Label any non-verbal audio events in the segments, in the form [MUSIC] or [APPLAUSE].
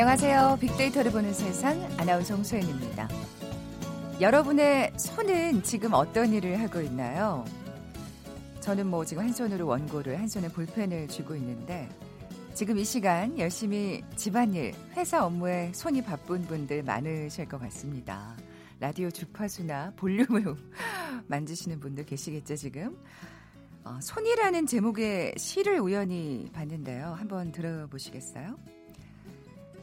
안녕하세요. 빅데이터를 보는 세상 아나운서 홍소연입니다. 여러분의 손은 지금 어떤 일을 하고 있나요? 저는 뭐 지금 한 손으로 원고를, 한 손에 볼펜을 쥐고 있는데 지금 이 시간 열심히 집안일, 회사 업무에 손이 바쁜 분들 많으실 것 같습니다. 라디오 주파수나 볼륨을 [LAUGHS] 만지시는 분들 계시겠죠, 지금? 어, 손이라는 제목의 시를 우연히 봤는데요. 한번 들어보시겠어요?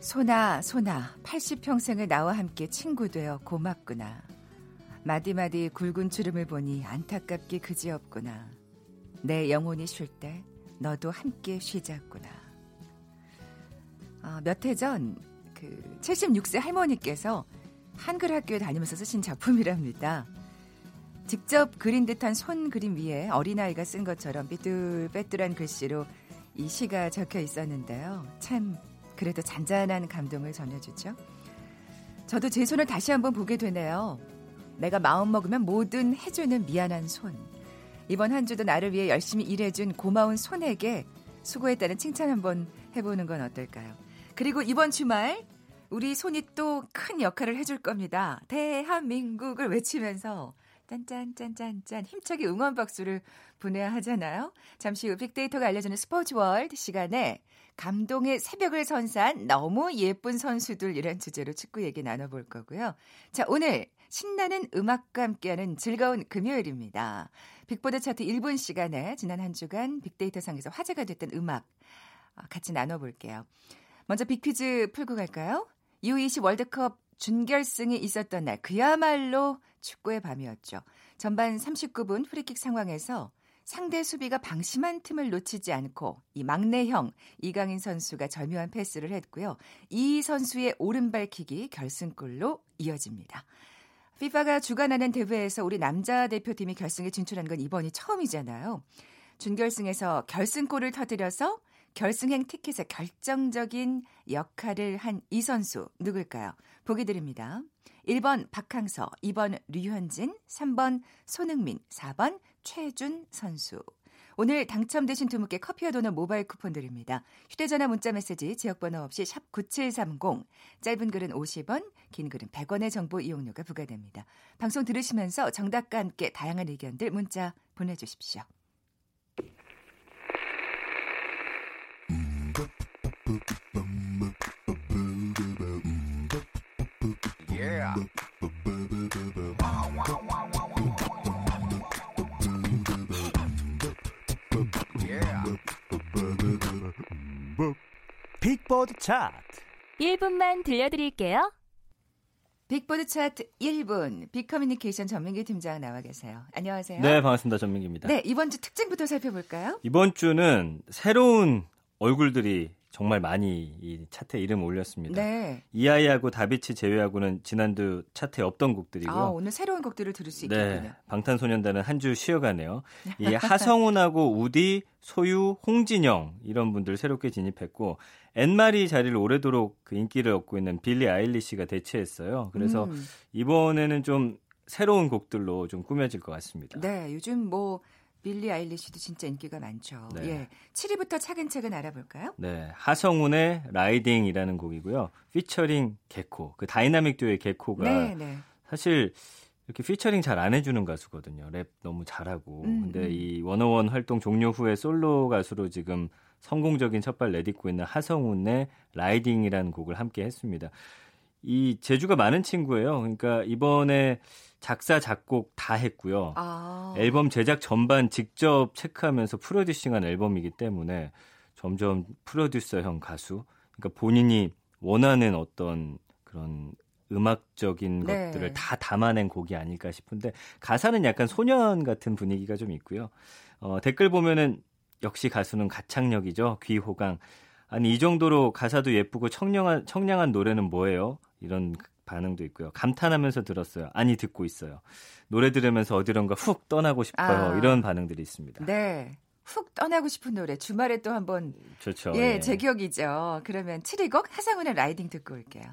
소나, 소나, 80평생을 나와 함께 친구 되어 고맙구나. 마디마디 굵은 주름을 보니 안타깝게 그지없구나. 내 영혼이 쉴 때 너도 함께 쉬자꾸나. 어, 몇해 전, 그, 76세 할머니께서 한글 학교에 다니면서 쓰신 작품이랍니다. 직접 그린 듯한 손 그림 위에 어린아이가 쓴 것처럼 삐뚤빼뚤한 글씨로 이 시가 적혀 있었는데요. 참 그래도 잔잔한 감동을 전해주죠. 저도 제 손을 다시 한번 보게 되네요. 내가 마음 먹으면 뭐든 해주는 미안한 손. 이번 한 주도 나를 위해 열심히 일해준 고마운 손에게 수고했다는 칭찬 한번 해보는 건 어떨까요? 그리고 이번 주말 우리 손이 또 큰 역할을 해줄 겁니다. 대한민국을 외치면서 짠짠짠짠짠 힘차게 응원 박수를 보내야 하잖아요. 잠시 후 빅데이터가 알려주는 스포츠 월드 시간에 감동의 새벽을 선사한 너무 예쁜 선수들이란 주제로 축구 얘기 나눠볼 거고요. 자, 오늘 신나는 음악과 함께하는 즐거운 금요일입니다. 빅보드 차트 1분 시간에 지난 한 주간 빅데이터 상에서 화제가 됐던 음악 아, 같이 나눠볼게요. 먼저 빅퀴즈 풀고 갈까요? U20 월드컵 준결승이 있었던 날 그야말로 축구의 밤이었죠. 전반 39분 프리킥 상황에서 상대 수비가 방심한 틈을 놓치지 않고 이 막내형 이강인 선수가 절묘한 패스를 했고요. 이 선수의 오른발 킥이 결승골로 이어집니다. FIFA가 주관하는 대회에서 우리 남자 대표팀이 결승에 진출한 건 이번이 처음이잖아요. 준결승에서 결승골을 터뜨려서 결승행 티켓의 결정적인 역할을 한 이 선수 누굴까요? 보기 드립니다. 1번 박항서, 2번 류현진, 3번 손흥민, 4번 최준 선수. 오늘 당첨되신 두 분께 커피와 도넛 모바일 쿠폰 드립니다. 휴대전화 문자 메시지 지역번호 없이 샵 9730, 짧은 글은 50원, 긴 글은 100원의 정보 이용료가 부과됩니다. 방송 들으시면서 정답과 함께 다양한 의견들 문자 보내주십시오. 빅보드 차트 1분만 들려드릴게요. 빅보드 차트 1분 빅커뮤니케이션 전민기 팀장 나와 계세요. 안녕하세요. 네, 반갑습니다. 전민기입니다. 네, 이번 주 특징부터 살펴볼까요? 이번 주는 새로운 얼굴들이 정말 많이 이 차트에 이름 올렸습니다. 네. 이 아이하고 다비치 제외하고는 지난주 차트에 없던 곡들이고요. 아, 오늘 새로운 곡들을 들을 수 네, 있겠군요. 방탄소년단은 한 주 쉬어가네요. [LAUGHS] 이 하성운하고 우디, 소유, 홍진영 이런 분들 새롭게 진입했고 앤마리 자리를 오래도록 그 인기를 얻고 있는 빌리 아일리시가 대체했어요. 그래서 음. 이번에는 좀 새로운 곡들로 좀 꾸며질 것 같습니다. 네, 요즘 뭐 빌리 아일리시도 진짜 인기가 많죠. 네. 예. 7위부터 차근차근 알아볼까요? 네, 하성운의 Riding이라는 곡이고요. 피처링 개코, 그 다이나믹 듀오의 개코가 네, 네. 사실 이렇게 피처링 잘 안 해주는 가수거든요. 랩 너무 잘하고. 음, 근데 음. 이 워너원 활동 종료 후에 솔로 가수로 지금 성공적인 첫발 내딛고 있는 하성운의 라이딩이라는 곡을 함께 했습니다. 이 재주가 많은 친구예요. 그러니까 이번에 작사 작곡 다 했고요. 아. 앨범 제작 전반 직접 체크하면서 프로듀싱한 앨범이기 때문에 점점 프로듀서형 가수, 그러니까 본인이 원하는 어떤 그런 음악적인 네. 것들을 다 담아낸 곡이 아닐까 싶은데 가사는 약간 소년 같은 분위기가 좀 있고요. 어, 댓글 보면은 역시 가수는 가창력이죠. 귀호강. 아니 이 정도로 가사도 예쁘고 청량한 청량한 노래는 뭐예요? 이런 반응도 있고요. 감탄하면서 들었어요. 아니 듣고 있어요. 노래 들으면서 어디론가 훅 떠나고 싶어요. 아. 이런 반응들이 있습니다. 네. 훅 떠나고 싶은 노래 주말에 또 한번 좋죠. 예, 제격이죠. 그러면 7위 곡 하상훈의 라이딩 듣고 올게요.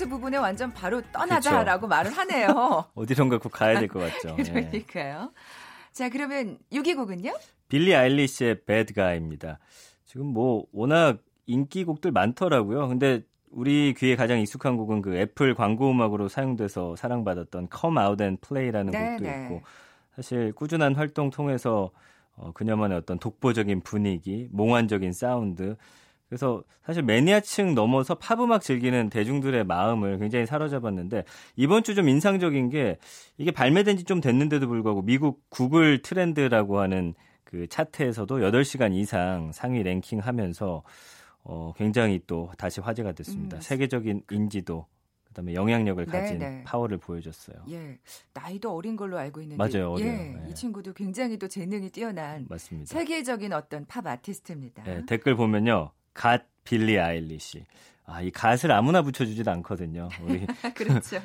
클라이막스 부분에 완전 바로 떠나자라고 말을 하네요. [LAUGHS] 어디론가 꼭 가야 될 것 [LAUGHS] 같죠. 예. 그러니까요. 자, 그러면 6위 곡은요? 빌리 아일리시의 Bad Guy입니다. 지금 뭐 워낙 인기곡들 많더라고요. 근데 우리 귀에 가장 익숙한 곡은 그 애플 광고 음악으로 사용돼서 사랑받았던 Come Out and Play라는 네, 곡도 네. 있고 사실 꾸준한 활동 통해서 어, 그녀만의 어떤 독보적인 분위기, 몽환적인 사운드 그래서 사실 매니아층 넘어서 팝음악 즐기는 대중들의 마음을 굉장히 사로잡았는데 이번 주 좀 인상적인 게 이게 발매된 지 좀 됐는데도 불구하고 미국 구글 트렌드라고 하는 그 차트에서도 8시간 이상 상위 랭킹 하면서 어, 굉장히 또 다시 화제가 됐습니다. 음. 세계적인 인지도 그다음에 영향력을 네, 가진 네. 파워를 보여줬어요. 예. 나이도 어린 걸로 알고 있는데 맞아요, 어려요. 예, 예. 이 친구도 굉장히 또 재능이 뛰어난 맞습니다. 세계적인 어떤 팝 아티스트입니다. 네, 댓글 보면요. 갓 빌리 아일리시. 아, 이 갓을 아무나 붙여주지도 않거든요. 우리 [LAUGHS] 그렇죠.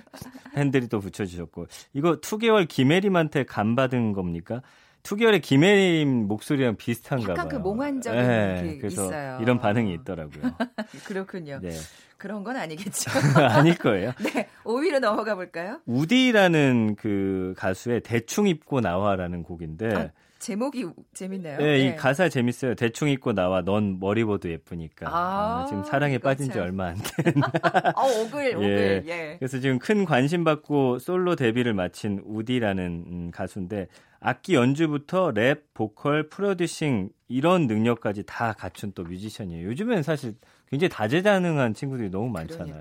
팬들이 또 붙여주셨고. 이거 2개월 김혜림한테 간 받은 겁니까? 2개월의 김혜림 목소리랑 비슷한가 약간 봐요. 그 몽환적인 네, 게 그래서 있어요. 이런 반응이 있더라고요. [LAUGHS] 그렇군요. 네. 그런 건 아니겠죠. [LAUGHS] 아닐 거예요. 네, 5위로 넘어가 볼까요? 우디라는 그 가수의 대충 입고 나와라는 곡인데 아, 제목이 재밌네요. 네, 이 네. 가사 재밌어요. 대충 입고 나와 넌 멀리 봐도 예쁘니까. 아, 아, 지금 사랑에 이거 빠진 지 참. 얼마 안 [LAUGHS] 된. 어, 오글, 오글. 예. 그래서 지금 큰 관심 받고 솔로 데뷔를 마친 우디라는 음, 가수인데 악기 연주부터 랩, 보컬, 프로듀싱 이런 능력까지 다 갖춘 또 뮤지션이에요. 요즘엔 사실 굉장히 다재다능한 친구들이 너무 많잖아요.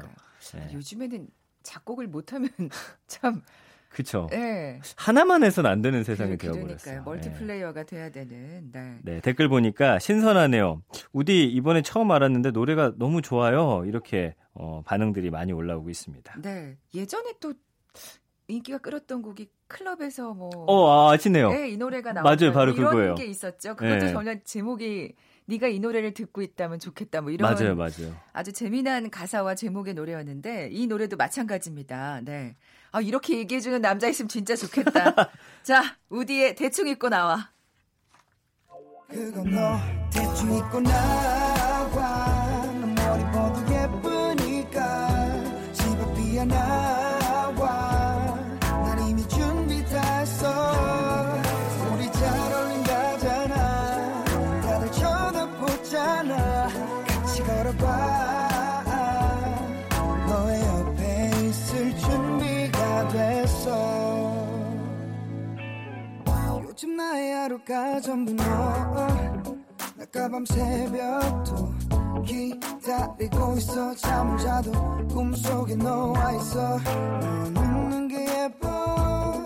네. 요즘에는 작곡을 못하면 [LAUGHS] 참, 그렇죠. 예. 하나만 해서는 안 되는 세상이 그- 되어버렸어요. 멀티플레이어가 돼야 되는. 네. 네, 댓글 보니까 신선하네요. 우디 이번에 처음 알았는데 노래가 너무 좋아요. 이렇게 어, 반응들이 많이 올라오고 있습니다. 네. 예전에 또 인기가 끌었던 곡이 클럽에서 뭐. 어, 아, 아시네요. 네, 이 노래가 나왔 맞아요, 바로 이런 그거예요. 게 있었죠. 그것도 네. 전혀 제목이 네가 이 노래를 듣고 있다면 좋겠다 뭐 이런 맞아요, 맞아요. 아주 재미난 가사와 제목의 노래였는데 이 노래도 마찬가지입니다. 네. 아 이렇게 얘기해 주는 남자 있으면 진짜 좋겠다. [LAUGHS] 자, 우디의 대충 입고 나와. 그건 너 대충 입고 나와 하루가 전부 너 날까 밤 새벽도 기다리고 있어 잠을 자도 꿈속에 너와 있어 넌 웃는 게 예뻐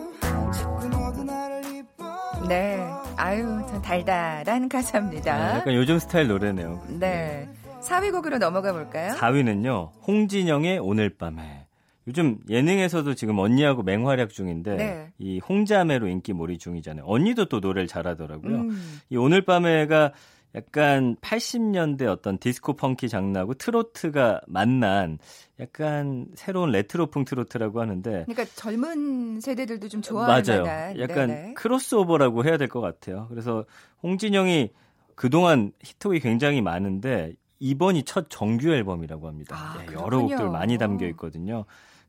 자꾸 너도 나를 이뻐 네. 아유, 참 달달한 네, 가사입니다. 약간 요즘 스타일 노래네요. 네. 4위 곡으로 넘어가 볼까요? 4위는요. 홍진영의 오늘 밤에. 요즘 예능에서도 지금 언니하고 맹활약 중인데 네. 이 홍자매로 인기 몰이 중이잖아요. 언니도 또 노래를 잘하더라고요. 음. 이 오늘 밤에가 약간 80년대 어떤 디스코 펑키 장르하고 트로트가 만난 약간 새로운 레트로풍 트로트라고 하는데 그러니까 젊은 세대들도 좀 좋아할 맞아요. 약간 네네. 크로스오버라고 해야 될 것 같아요. 그래서 홍진영이 그동안 히트곡이 굉장히 많은데 이번이 첫 정규 앨범이라고 합니다. 아, 네, 여러. 곡들 많이 담겨 있거든요.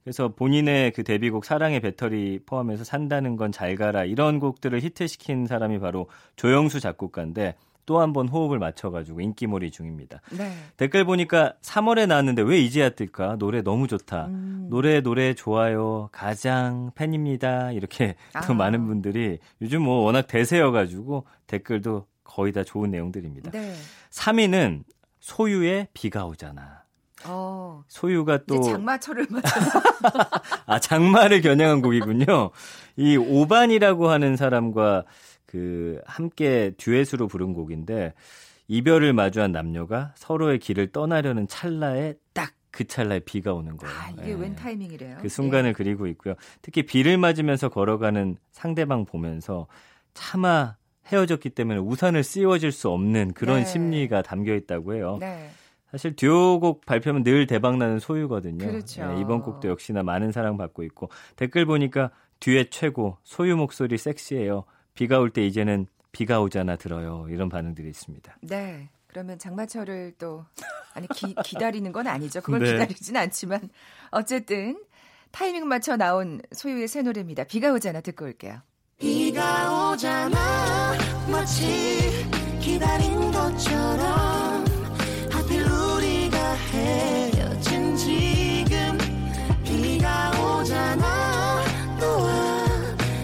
그래서 본인의 그 데뷔곡 사랑의 배터리 포함해서 산다는 건 잘 가라 이런 곡들을 히트시킨 사람이 바로 조영수 작곡가인데 또 한 번 호흡을 맞춰가지고 인기몰이 중입니다. 네. 댓글 보니까 3월에 나왔는데 왜 이제야 뜰까? 노래 너무 좋다. 음. 노래 노래 좋아요. 가장 팬입니다. 이렇게 또 아. 많은 분들이 요즘 뭐 워낙 대세여가지고 댓글도 거의 다 좋은 내용들입니다. 네. 3위는 소유의 비가 오잖아. 어. 소유가 또 장마철을 맞춰서 [LAUGHS] 아 장마를 겨냥한 곡이군요. 이 오반이라고 하는 사람과 그 함께 듀엣으로 부른 곡인데 이별을 마주한 남녀가 서로의 길을 떠나려는 찰나에 딱 그 찰나에 비가 오는 거예요. 아, 이게 예. 웬 타이밍이래요? 그 순간을 예. 그리고 있고요. 특히 비를 맞으면서 걸어가는 상대방 보면서 차마 헤어졌기 때문에 우산을 씌워줄 수 없는 그런 네. 심리가 담겨 있다고 해요. 네. 사실 듀오곡 발표하면 늘 대박나는 소유거든요. 그렇죠. 예, 이번 곡도 역시나 많은 사랑 받고 있고 댓글 보니까 듀엣 최고, 소유 목소리 섹시해요. 비가 올 때 이제는 비가 오잖아 들어요. 이런 반응들이 있습니다. 네. 그러면 장마철을 또 아니 기, [LAUGHS] 기다리는 건 아니죠. 그걸 네. 기다리진 않지만 어쨌든 타이밍 맞춰 나온 소유의 새 노래입니다. 비가 오잖아 듣고 올게요. 비가 오잖아 마치 기다린 것처럼 헤어진 지금 비가 오잖아. 너와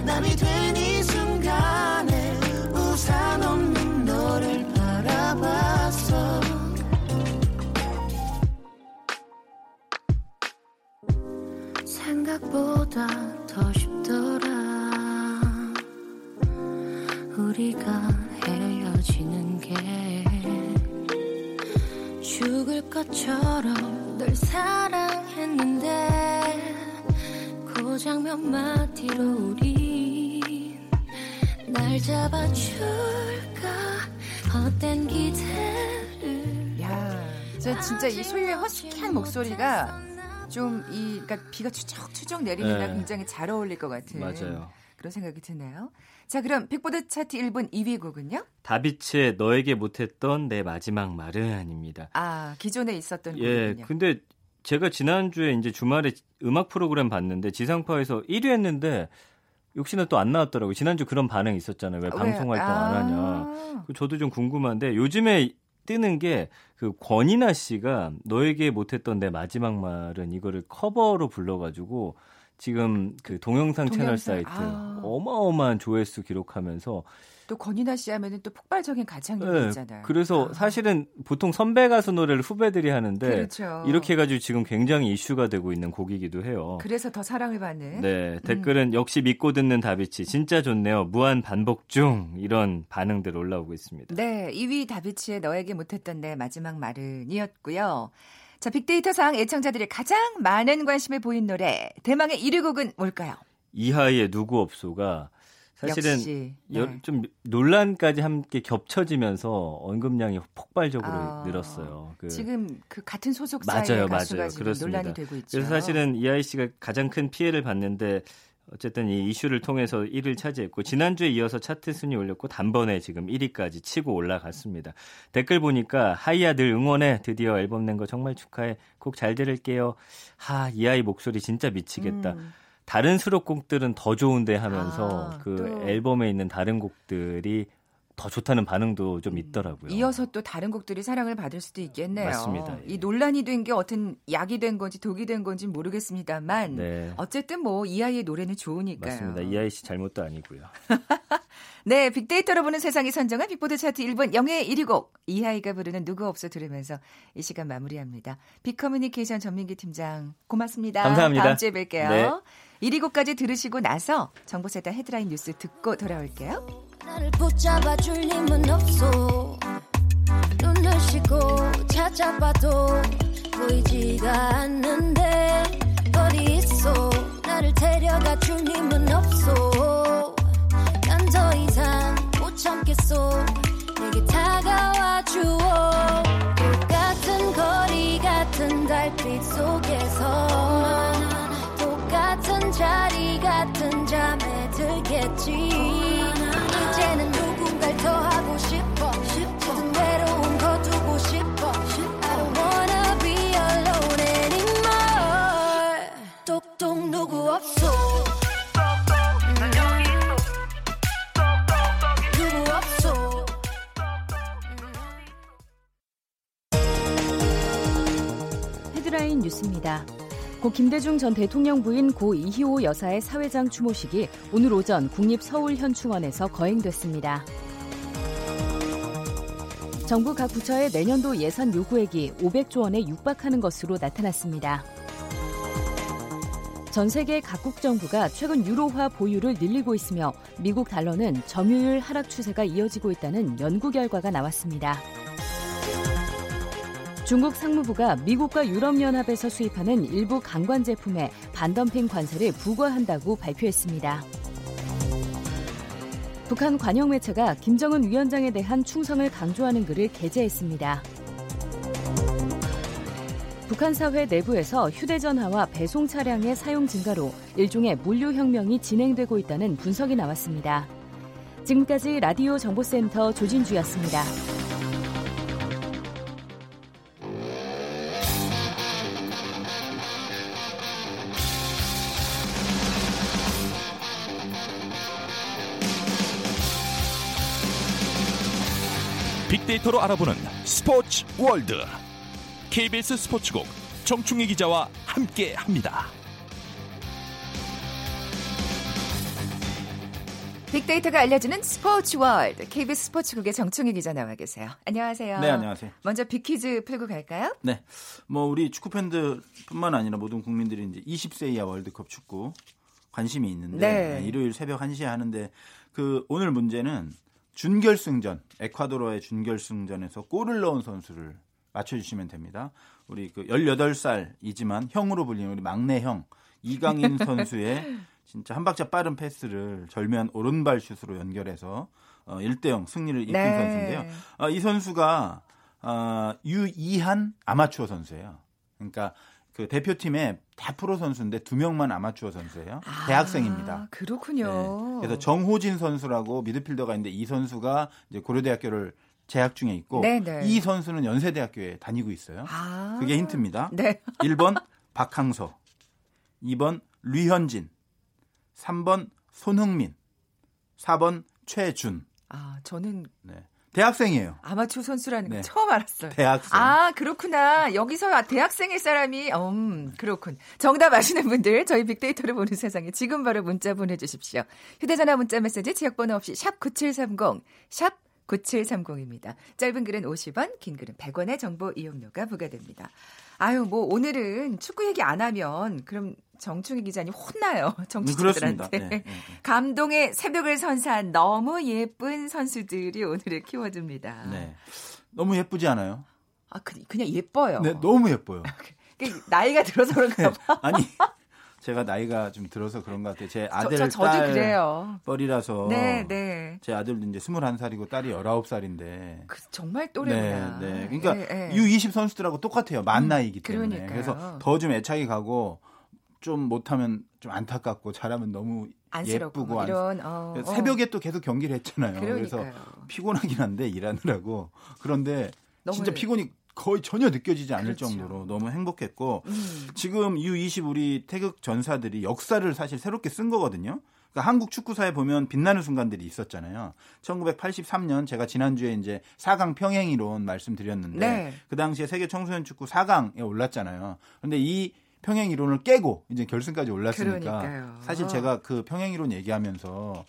남이 된 이 순간에 우산 없는 너를 바라봤어. 생각보다 더 쉽더라. 우리가 죽을 것처럼 널 사랑했는데 고작 몇 마디로 우리 날 잡아줄까 헛된 기대를 야, 저 진짜 이 소유의 허스키한 목소리가 좀 이 그러니까 비가 추적추적 내리는 날 네. 굉장히 잘 어울릴 것 같은 맞아요. 그런 생각이 드네요. 자, 그럼 빅보드 차트 1분 2위 곡은요? 다비치의 너에게 못했던 내 마지막 말은입니다. 아, 기존에 있었던 예, 곡이군요. 근데 제가 지난주에 이제 주말에 음악 프로그램 봤는데 지상파에서 1위 했는데 역시나 또 안 나왔더라고요. 지난주 그런 반응이 있었잖아요. 왜 방송 활동 안 하냐. 아, 그 저도 좀 궁금한데 요즘에 뜨는 게 그 권이나 씨가 너에게 못했던 내 마지막 말은 이거를 커버로 불러가지고 지금 그 동영상, 채널 동영상, 사이트 아. 어마어마한 조회수 기록하면서 또 권이나 씨 하면은 또 폭발적인 가창력이 네, 있잖아요. 그래서 아, 사실은 보통 선배 가수 노래를 후배들이 하는데 그렇죠. 이렇게 해가지고 지금 굉장히 이슈가 되고 있는 곡이기도 해요. 그래서 더 사랑을 받는 네, 댓글은 역시 믿고 듣는 다비치 진짜 좋네요. 무한 반복 중 이런 반응들 올라오고 있습니다. 네, 2위 다비치의 너에게 못했던 내 마지막 말은이었고요. 자, 빅데이터상 애청자들이 가장 많은 관심을 보인 노래 대망의 1위 곡은 뭘까요? 이하이의 누구 없소가 사실은 역시 여- 네. 좀 논란까지 함께 겹쳐지면서 언급량이 폭발적으로 아, 늘었어요. 그 지금 그 같은 소속사의 맞아요, 가수가 맞아요. 지금 그렇습니다. 논란이 되고 있죠. 그래서 사실은 이하이 씨가 가장 큰 피해를 봤는데 어쨌든 이 이슈를 통해서 1위를 차지했고 지난주에 이어서 차트 순위 올렸고 단번에 지금 1위까지 치고 올라갔습니다. 댓글 보니까 하이야 늘 응원해 드디어 앨범 낸 거 정말 축하해 곡 잘 들을게요. 하 이하이 목소리 진짜 미치겠다. 음, 다른 수록곡들은 더 좋은데 하면서 아, 그 또. 앨범에 있는 다른 곡들이 더 좋다는 반응도 좀 있더라고요. 이어서 또 다른 곡들이 사랑을 받을 수도 있겠네요. 맞습니다. 예. 이 논란이 된 게 어떤 약이 된 건지 독이 된 건지 모르겠습니다만 네. 어쨌든 뭐 이 아이의 노래는 좋으니까요. 맞습니다. 이하이 씨 잘못도 아니고요. [LAUGHS] 네, 빅데이터로 보는 세상이 선정한 빅보드 차트 1분 영예의 1위 곡 이하이가 부르는 누구 없어 들으면서 이 시간 마무리합니다. 빅커뮤니케이션 전민기 팀장 고맙습니다. 감사합니다. 다음 주에 뵐게요. 네. 1위 곡까지 들으시고 나서 정보세다 헤드라인 뉴스 듣고 돌아올게요. 나를 붙잡아 줄 힘은 없어. 눈을 씻고 찾아봐도 보이지가 않는데 어디 있어. 나를 데려가 줄 힘은 없어. 난 더 이상 못 참겠어. 내게 다가와 주어. 똑같은 거리 같은 달빛 속에서 누구 없어 헤드라인 뉴스입니다. 고 김대중 전 대통령 부인 고 이희호 여사의 사회장 추모식이 오늘 오전 국립서울현충원에서 거행됐습니다. 정부 각 부처의 내년도 예산 요구액이 500조 원에 육박하는 것으로 나타났습니다. 전 세계 각국 정부가 최근 유로화 보유를 늘리고 있으며 미국 달러는 점유율 하락 추세가 이어지고 있다는 연구 결과가 나왔습니다. 중국 상무부가 미국과 유럽연합에서 수입하는 일부 강관 제품에 반덤핑 관세를 부과한다고 발표했습니다. 북한 관영 매체가 김정은 위원장에 대한 충성을 강조하는 글을 게재했습니다. 북한 사회 내부에서 휴대전화와 배송 차량의 사용 증가로 일종의 물류혁명이 진행되고 있다는 분석이 나왔습니다. 지금까지 라디오 정보센터 조진주였습니다. 빅데이터로 알아보는 스포츠 월드. KBS 스포츠국 정충희 기자와 함께합니다. 빅데이터가 알려주는 스포츠 월드 KBS 스포츠국의 정충희 기자 나와 계세요. 안녕하세요. 네, 안녕하세요. 먼저 빅퀴즈 풀고 갈까요? 네. 뭐 우리 축구 팬들뿐만 아니라 모든 국민들이 이제 20세 이하 월드컵 축구 관심이 있는데 네. 일요일 새벽 1시에 하는데 그 오늘 문제는 준결승전 에콰도르의 준결승전에서 골을 넣은 선수를 맞춰 주시면 됩니다. 우리 그 18살이지만 형으로 불리는 우리 막내 형 이강인 [LAUGHS] 선수의 진짜 한 박자 빠른 패스를 절묘한 오른발 슛으로 연결해서 어, 1대 0 승리를 이끈 네. 선수인데요. 어, 이 선수가 어, 유이한 아마추어 선수예요. 그러니까 그 대표팀에 다 프로 선수인데 두 명만 아마추어 선수예요. 대학생입니다. 아, 그렇군요. 네. 그래서 정호진 선수라고 미드필더가 있는데 이 선수가 이제 고려대학교를 재학 중에 있고 네네. 이 선수는 연세대학교에 다니고 있어요. 아. 그게 힌트입니다. 네. [LAUGHS] 1번 박항서, 2번 류현진, 3번 손흥민, 4번 최준. 아, 저는 네. 대학생이에요. 아마추어 선수라는 거 네. 처음 알았어요. 대학생. 아, 그렇구나. 여기서 대학생일 사람이, 음, 그렇군. 정답 아시는 분들, 저희 빅데이터를 보는 세상에 지금 바로 문자 보내주십시오. 휴대전화 문자 메시지 지역번호 없이 샵 9730, 샵 9730입니다. 짧은 글은 50원, 긴 글은 100원의 정보 이용료가 부과됩니다. 아유, 뭐, 오늘은 축구 얘기 안 하면, 그럼 정충희 기자님 혼나요. [LAUGHS] 음, 정치자들한테. 그렇습니다. 네, 네, 네. 감동의 새벽을 선사한 너무 예쁜 선수들이 오늘을 키워줍니다. 네. 너무 예쁘지 않아요? 아, 그, 그냥 예뻐요. 네, 너무 예뻐요. [LAUGHS] 그 나이가 들어서 그런가 봐. 아니, 제가 나이가 좀 들어서 그런 것 같아요. 제 저, 아들, 저, 저도 딸 그래요. 뻘이라서 네, 네. 제 아들도 이제 21살이고 딸이 19살인데 그, 정말 또래구나. 네, 네. 그러니까 예, 예. U20 선수들하고 똑같아요. 만 음, 나이기 때문에. 그러니까요. 그래서 더 좀 애착이 가고 좀 못하면 좀 안타깝고 잘하면 너무 예쁘고 뭐 안- 이런 어, 어. 새벽에 또 계속 경기를 했잖아요. 그래서 그러니까요. 피곤하긴 한데 일하느라고 그런데 진짜 피곤이 거의 전혀 느껴지지 않을 그렇죠. 정도로 너무 행복했고 음. 지금 U20 우리 태극 전사들이 역사를 사실 새롭게 쓴 거거든요. 그러니까 한국 축구사에 보면 빛나는 순간들이 있었잖아요. 1983년 제가 지난주에 이제 4강 평행 이론 말씀드렸는데 네. 그 당시에 세계 청소년 축구 4강에 올랐잖아요. 근데 이 평행 이론을 깨고 이제 결승까지 올랐으니까 그러니까요. 사실 제가 그 평행 이론 얘기하면서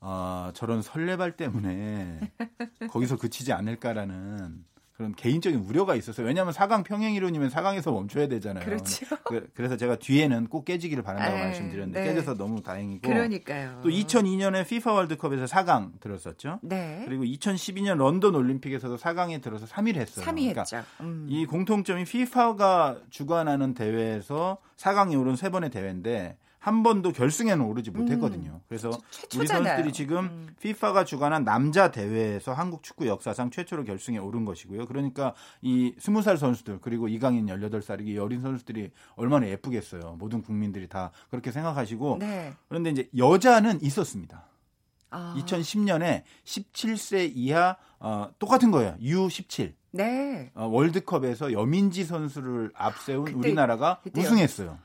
아, 저런 설레발 때문에 [LAUGHS] 거기서 그치지 않을까라는 그런 개인적인 우려가 있었어요. 왜냐하면 4강 평행 이론이면 4강에서 멈춰야 되잖아요. 그렇죠. [LAUGHS] 그, 래서 제가 뒤에는 꼭 깨지기를 바란다고 에이, 말씀드렸는데 네. 깨져서 너무 다행이고 그러니까요. 또 2002년에 FIFA 월드컵에서 4강 들었었죠. 네. 그리고 2012년 런던 올림픽에서도 4강에 들어서 3위를 했어요. 3위 그러니까 했죠. 음. 이 공통점이 FIFA가 주관하는 대회에서 4강에 오른 세 번의 대회인데 한 번도 결승에는 오르지 못했거든요. 그래서 우리 음. 선수들이 지금 음. FIFA가 주관한 남자 대회에서 한국 축구 역사상 최초로 결승에 오른 것이고요. 그러니까 이 20살 선수들 그리고 이강인 18살 이 어린 선수들이 얼마나 예쁘겠어요. 모든 국민들이 다 그렇게 생각하시고 네. 그런데 이제 여자는 있었습니다. 아, 2010년에 17세 이하 어, 똑같은 거예요. U17 네. 어, 월드컵에서 여민지 선수를 앞세운 그때- 우리나라가 그때요. 우승했어요.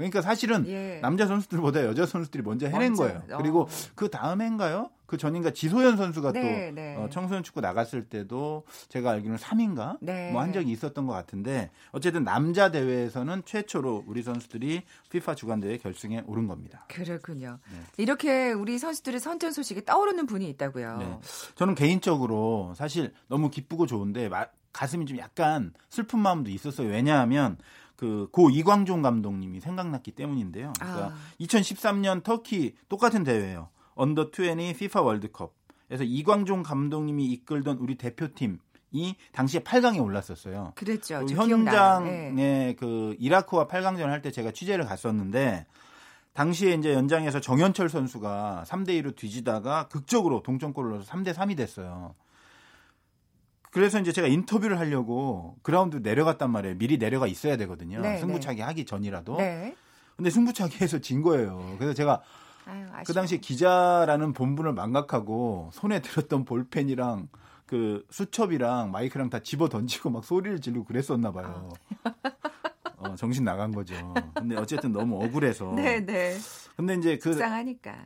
그러니까 사실은 예. 남자 선수들보다 여자 선수들이 먼저 해낸 먼저, 거예요. 어. 그리고 그 다음에인가요? 그 전인가 지소연 선수가 네, 또 네. 어, 청소년 축구 나갔을 때도 제가 알기로는 3인가 네. 뭐한 적이 있었던 것 같은데 어쨌든 남자 대회에서는 최초로 우리 선수들이 FIFA 주관 대회 결승에 오른 겁니다. 그렇군요. 네. 이렇게 우리 선수들의 선전 소식이 떠오르는 분이 있다고요. 네. 저는 개인적으로 사실 너무 기쁘고 좋은데 마- 가슴이 좀 약간 슬픈 마음도 있었어요. 왜냐하면 그고 이광종 감독님이 생각났기 때문인데요. 그러니까 아. 2013년 터키 똑같은 대회예요. 언더 20 FIFA 월드컵. 그래서 이광종 감독님이 이끌던 우리 대표팀 이 당시에 8강에 올랐었어요. 그랬죠. 그. 현장에 네. 그 이라크와 8강전 할 때 제가 취재를 갔었는데 당시에 이제 연장에서 정현철 선수가 3대 2로 뒤지다가 극적으로 동점골을 넣어서 3대 3이 됐어요. 그래서 이제 제가 인터뷰를 하려고 그라운드 내려갔단 말이에요. 미리 내려가 있어야 되거든요. 네, 승부차기 하기 전이라도. 네. 근데 승부차기에서 진 거예요. 그래서 제가 아유. 그 당시에 기자라는 본분을 망각하고 손에 들었던 볼펜이랑 그 수첩이랑 마이크랑 다 집어 던지고 막 소리를 지르고 그랬었나 봐요. 어, 정신 나간 거죠. 근데 어쨌든 너무 억울해서. [LAUGHS] 네, 네. 근데 이제 그 불쌍하니까.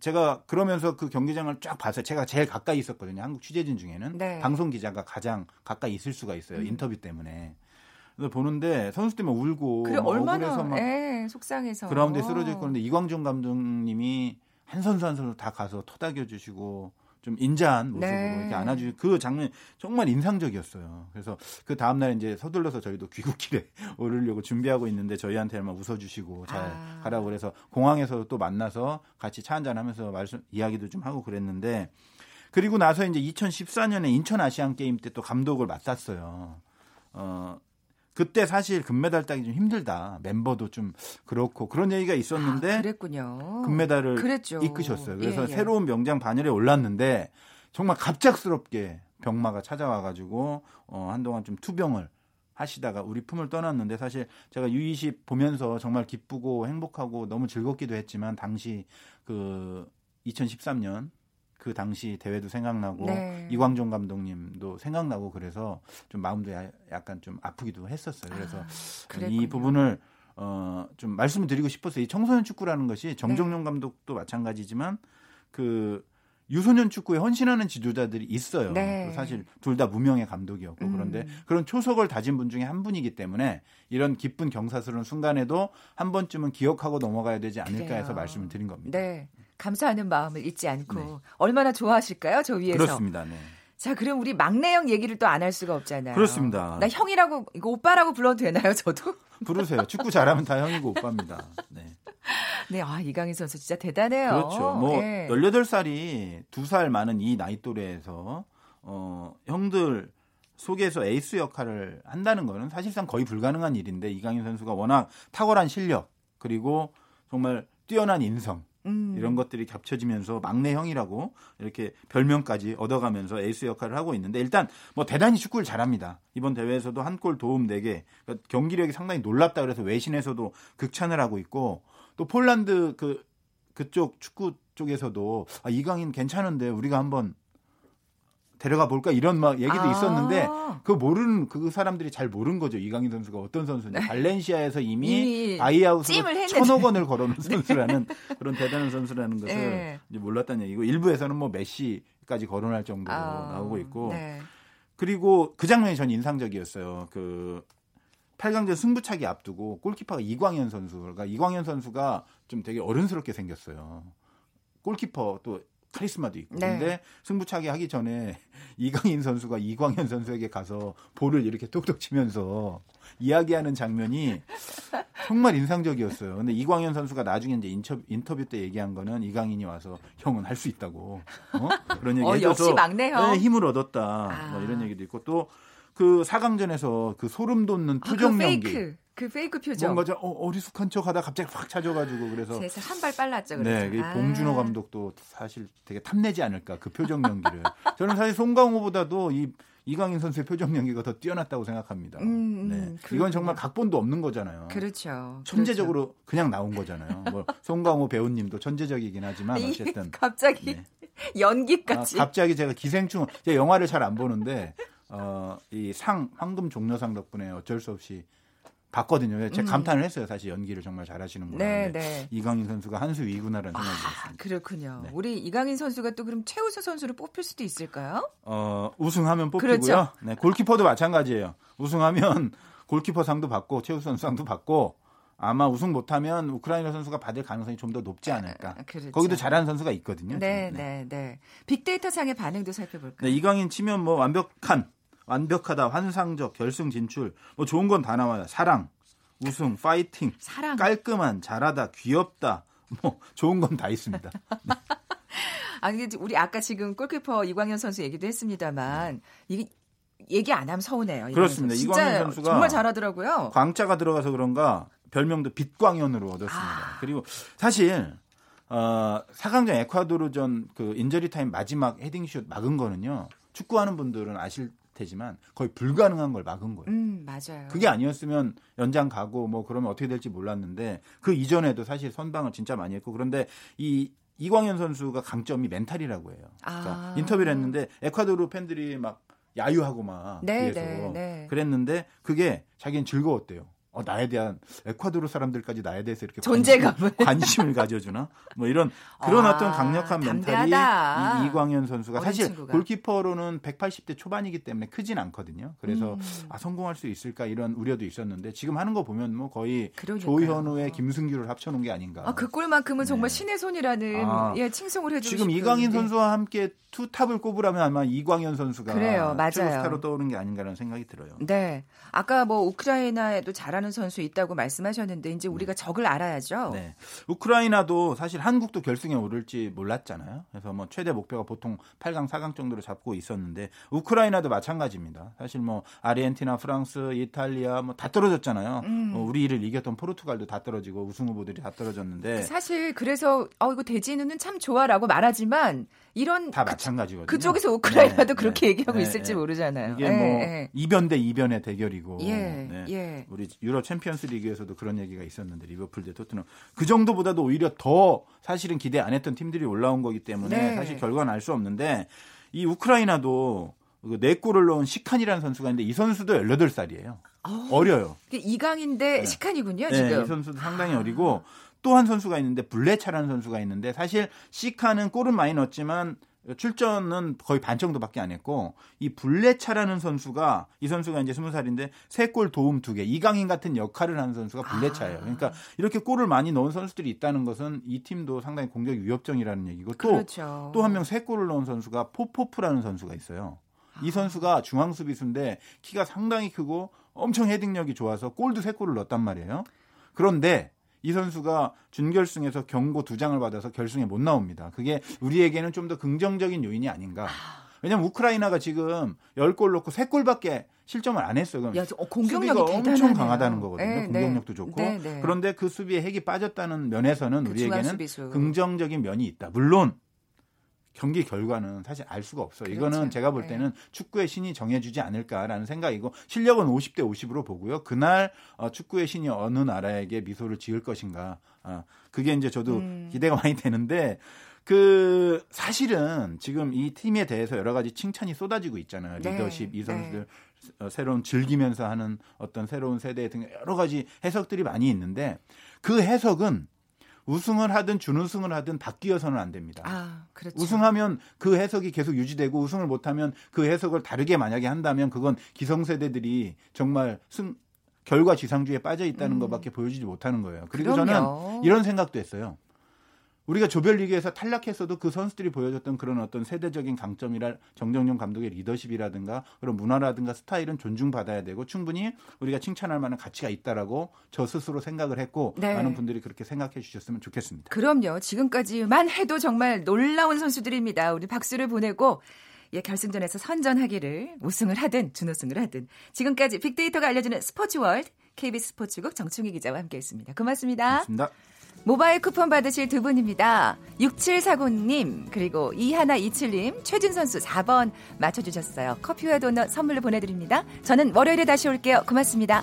제가 그러면서 그 경기장을 쫙 봐서 제가 제일 가까이 있었거든요. 한국 취재진 중에는 네. 방송 기자가 가장 가까이 있을 수가 있어요. 음. 인터뷰 때문에. 그래서 보는데 선수 때문에 울고 그래 막 얼마나 억울해서 막 예, 속상해서 그라운드에 쓰러져 있고 그런데 이광종 감독님이 한 선수 한 선수 다 가서 토닥여 주시고 좀 인자한 모습으로 네. 이렇게 안아주 그 장면 정말 인상적이었어요. 그래서 그 다음 날 이제 서둘러서 저희도 귀국길에 [LAUGHS] 오르려고 준비하고 있는데 저희한테만 웃어주시고 잘 아. 가라고 그래서 공항에서 또 만나서 같이 차 한잔 하면서 말씀 이야기도 좀 하고 그랬는데 그리고 나서 이제 2014년에 인천 아시안 게임 때 또 감독을 맡았어요. 어 그때 사실 금메달 따기 좀 힘들다. 멤버도 좀 그렇고 그런 얘기가 있었는데 아, 그랬군요. 금메달을 그랬죠. 이끄셨어요. 그래서 예, 예. 새로운 명장 반열에 올랐는데 정말 갑작스럽게 병마가 찾아와가지고 어, 한동안 좀 투병을 하시다가 우리 품을 떠났는데 사실 제가 U20 보면서 정말 기쁘고 행복하고 너무 즐겁기도 했지만 당시 그 2013년 그 당시 대회도 생각나고 네. 이광종 감독님도 생각나고 그래서 좀 마음도 야- 약간 좀 아프기도 했었어요. 그래서 아, 이. 부분을 어, 좀 말씀을 드리고 싶었어요. 이 청소년 축구라는 것이 네. 정종용 감독도 마찬가지지만 그 유소년 축구에 헌신하는 지도자들이 있어요. 네. 사실 둘 다 무명의 감독이었고 음. 그런데 그런 초석을 다진 분 중에 한 분이기 때문에 이런 기쁜 경사스러운 순간에도 한 번쯤은 기억하고 넘어가야 되지 않을까 그래요. 해서 말씀을 드린 겁니다. 네. 감사하는 마음을 잊지 않고 네. 얼마나 좋아하실까요? 저 위에서. 그렇습니다. 네. 자, 그럼 우리 막내 형 얘기를 또 안 할 수가 없잖아요. 그렇습니다. 나 형이라고 이거 오빠라고 불러도 되나요, 저도? [LAUGHS] 부르세요. 축구 잘하면 다 형이고 오빠입니다. 네. 네, 아, 이강인 선수 진짜 대단해요. 그렇죠. 뭐 예. 18살이 두살 많은 이 나이 또래에서 어, 형들 속에서 에이스 역할을 한다는 거는 사실상 거의 불가능한 일인데 이강인 선수가 워낙 탁월한 실력 그리고 정말 뛰어난 인성 음. 이런 것들이 겹쳐지면서 막내 형이라고 이렇게 별명까지 얻어가면서 에이스 역할을 하고 있는데 일단 뭐 대단히 축구를 잘합니다. 이번 대회에서도 한 골 도움 4개. 그러니까 경기력이 상당히 놀랍다 그래서 외신에서도 극찬을 하고 있고 또 폴란드 그 그쪽 축구 쪽에서도 아, 이강인 괜찮은데 우리가 한번 데려가 볼까 이런 막 얘기도 아. 있었는데 그 모르는 그 사람들이 잘 모르는 거죠. 이강인 선수가 어떤 선수인지. 발렌시아에서 이미, 네. 이미 바이아웃으로 찜을 했는데. 천억 원을 걸어놓은 [LAUGHS] 선수라는 그런 대단한 선수라는 것을 네. 이제 몰랐다는 얘기고 일부에서는 뭐 메시까지 거론할 정도로 아, 나오고 있고 네. 그리고 그 장면이 전 인상적이었어요. 그 8강전 승부차기 앞두고 골키퍼가 이광현 선수가 이광현 선수가 좀 되게 어른스럽게 생겼어요. 골키퍼 또 카리스마도 있고. 네. 근데 승부차기 하기 전에 [LAUGHS] 이강인 선수가 이광현 선수에게 가서 볼을 이렇게 톡톡 치면서 이야기하는 장면이 정말 인상적이었어요. 근데 이광현 선수가 나중에 이제 인터뷰, 인터뷰 때 얘기한 거는 이강인이 와서 형은 할 수 있다고 어? 그런 얘기 어, 해줘서 역시 막내 형. 네, 힘을 얻었다. 아. 뭐 이런 얘기도 있고 또 그 4강전에서 그 소름 돋는 아, 표정 그 연기. 페이크. 그 페이크 표정. 뭔가 좀 어, 어리숙한 척하다 갑자기 확 찾아가지고 그래서 세상 한발 빨랐죠. 그래서. 네, 이 아. 봉준호 감독도 사실 되게 탐내지 않을까 그 표정 연기를. [LAUGHS] 저는 사실 송강호보다도 이 이강인 선수의 표정 연기가 더 뛰어났다고 생각합니다. 음, 음, 네. 이건 정말 각본도 없는 거잖아요. 그렇죠. 천재적으로 그냥 나온 거잖아요. 뭐 송강호 배우님도 천재적이긴 하지만 그렇죠. [LAUGHS] 이 어쨌든 갑자기 네. [LAUGHS] 연기까지. 아, 갑자기 제가 기생충 제가 영화를 잘 안 보는데 어, 이 상 황금 종려상 덕분에 어쩔 수 없이 봤거든요. 제가 음. 감탄을 했어요. 사실 연기를 정말 잘하시는구나. 네, 네. 이강인 선수가 한 수 위구나라는 생각이 아, 들었습니다. 그렇군요. 네. 우리 이강인 선수가 또 그럼 최우수 선수를 뽑힐 수도 있을까요? 어, 우승하면 뽑히고요. 그렇죠. 네, 골키퍼도 마찬가지예요. 우승하면 [LAUGHS] 골키퍼 상도 받고 최우수 선수 상도 받고 아마 우승 못하면 우크라이나 선수가 받을 가능성이 좀 더 높지 않을까. 아, 그렇죠. 거기도 잘하는 선수가 있거든요. 네, 지금. 네, 네. 빅데이터 상의 반응도 살펴볼까요? 네, 이강인 치면 뭐 완벽한, 완벽하다, 환상적, 결승 진출, 뭐 좋은 건 다 나와요. 사랑, 우승, 파이팅, 사랑. 깔끔한, 잘하다, 귀엽다, 뭐 좋은 건 다 있습니다. [LAUGHS] 아, 근데 우리 아까 지금 골키퍼 이광현 선수 얘기도 했습니다만 이게 얘기 안 하면 서운해요. 그렇습니다. 선수. 이광현 선수가 정말 잘하더라고요. 광자가 들어가서 그런가 별명도 빛광연으로 얻었습니다. 아. 그리고 사실 어, 4강전 에콰도르전 그 인저리 타임 마지막 헤딩슛 막은 거는요. 축구하는 분들은 아실 테지만 거의 불가능한 걸 막은 거예요. 음, 맞아요. 그게 아니었으면 연장 가고 뭐 그러면 어떻게 될지 몰랐는데 그 이전에도 사실 선방을 진짜 많이 했고 그런데 이 이광연 선수가 강점이 멘탈이라고 해요. 그러니까 아. 인터뷰를 했는데 에콰도르 팬들이 막 야유하고 막 네, 뒤에서 네, 네. 그랬는데 그게 자기는 즐거웠대요. 어, 나에 대한 에콰도르 사람들까지 나에 대해서 이렇게 존재감을 [LAUGHS] 관심, 을 가져주나 뭐 이런 그런 아, 어떤 강력한 멘탈이 담대하다. 이, 이광현 선수가 사실 친구가. 골키퍼로는 180대 초반이기 때문에 크진 않거든요. 그래서 음. 아 성공할 수 있을까 이런 우려도 있었는데 지금 하는 거 보면 뭐 거의 그러니까요. 조현우의 김승규를 합쳐놓은 게 아닌가. 아, 그 골만큼은 정말 네. 신의 손이라는 아, 예, 칭송을 해주고 지금 예. 선수와 함께 투탑을 꼽으라면 아마 이광현 선수가 그래요, 맞아요. 최고 스타로 떠오르는 게 아닌가라는 생각이 들어요. 네. 아까 뭐 우크라이나에도 잘하 는 선수 있다고 말씀하셨는데 이제 우리가 적을 알아야죠. 네. 우크라이나도 사실 한국도 결승에 오를지 몰랐잖아요. 그래서 뭐 최대 목표가 보통 8강, 4강 정도로 잡고 있었는데 우크라이나도 마찬가지입니다. 사실 뭐 아르헨티나, 프랑스, 이탈리아 뭐 다 떨어졌잖아요. 음. 어, 우리를 이겼던 포르투갈도 다 떨어지고 우승 후보들이 다 떨어졌는데 사실 그래서 어 이거 대진운은 참 좋아라고 말하지만 이런 다 그, 마찬가지거든요. 그쪽에서 우크라이나도 네, 그렇게 네, 얘기하고 네, 있을지 네. 모르잖아요. 이게 예, 뭐 예. 이변 대 이변의 대결이고 예, 네. 예. 우리 유럽 챔피언스 리그에서도 그런 얘기가 있었는데 리버풀 대 토트넘 그 정도보다도 오히려 더 사실은 기대 안 했던 팀들이 올라온 거기 때문에 네. 사실 결과는 알 수 없는데 이 우크라이나도 그네 골을 넣은 시칸이라는 선수가 있는데 이 선수도 18살이에요. 어 려요. 이게 이강인데 시칸이군요, 네, 지금. 이 선수도 상당히 어리고 또 한 선수가 있는데 블레차라는 선수가 있는데 사실 시카는 골은 많이 넣었지만 출전은 거의 반 정도밖에 안 했고 이 블레차라는 선수가 이 선수가 이제 스무 살인데 세 골 도움 두 개 이강인 같은 역할을 하는 선수가 블레차예요. 아. 그러니까 이렇게 골을 많이 넣은 선수들이 있다는 것은 이 팀도 상당히 공격 위협적이라는 얘기고 또 그렇죠. 또한 명 세 골을 넣은 선수가 포포프라는 선수가 있어요. 아. 이 선수가 중앙 수비수인데 키가 상당히 크고 엄청 헤딩력이 좋아서 골도 세 골을 넣었단 말이에요. 그런데 이 선수가 준결승에서 경고 두 장을 받아서 결승에 못 나옵니다. 그게 우리에게는 좀 더 긍정적인 요인이 아닌가. 왜냐면 우크라이나가 지금 10골 넣고 3골밖에 실점을 안 했어요. 그럼 야, 어, 공격력이 수비가 대단하네요. 엄청 강하다는 거거든요. 네, 공격력도 네. 좋고. 네, 네. 그런데 그 수비에 핵이 빠졌다는 면에서는 그 우리에게는 수비수. 긍정적인 면이 있다. 물론 경기 결과는 사실 알 수가 없어요. 그렇죠. 이거는 제가 볼 네. 때는 축구의 신이 정해주지 않을까라는 생각이고 실력은 50대 50으로 보고요. 그날 어, 축구의 신이 어느 나라에게 미소를 지을 것인가. 아, 그게 이제 저도 음. 기대가 많이 되는데 그 사실은 지금 이 팀에 대해서 여러 가지 칭찬이 쏟아지고 있잖아요. 네, 리더십 이 네. 선수들 어, 새로운 즐기면서 하는 어떤 새로운 세대 등 여러 가지 해석들이 많이 있는데 그 해석은 우승을 하든 준우승을 하든 바뀌어서는 안 됩니다. 아, 그렇죠. 우승하면 그 해석이 계속 유지되고 우승을 못하면 그 해석을 다르게 만약에 한다면 그건 기성세대들이 정말 승 결과 지상주의에 빠져 있다는 음. 것밖에 보여주지 못하는 거예요. 그리고 그럼요. 저는 이런 생각도 했어요. 우리가 조별리그에서 탈락했어도 그 선수들이 보여줬던 그런 어떤 세대적인 강점이라 정정용 감독의 리더십이라든가 그런 문화라든가 스타일은 존중받아야 되고 충분히 우리가 칭찬할 만한 가치가 있다라고 저 스스로 생각을 했고 네. 많은 분들이 그렇게 생각해 주셨으면 좋겠습니다. 그럼요. 지금까지만 해도 정말 놀라운 선수들입니다. 우리 박수를 보내고 예, 결승전에서 선전하기를 우승을 하든 준우승을 하든 지금까지 빅데이터가 알려주는 스포츠월드 KBS 스포츠국 정충희 기자와 함께했습니다. 고맙습니다. 고맙습니다. 모바일 쿠폰 받으실 두 분입니다. 6749님 그리고 이하나27님 최진 선수 4번 맞춰주셨어요. 커피와 도넛 선물로 보내드립니다. 저는 월요일에 다시 올게요. 고맙습니다.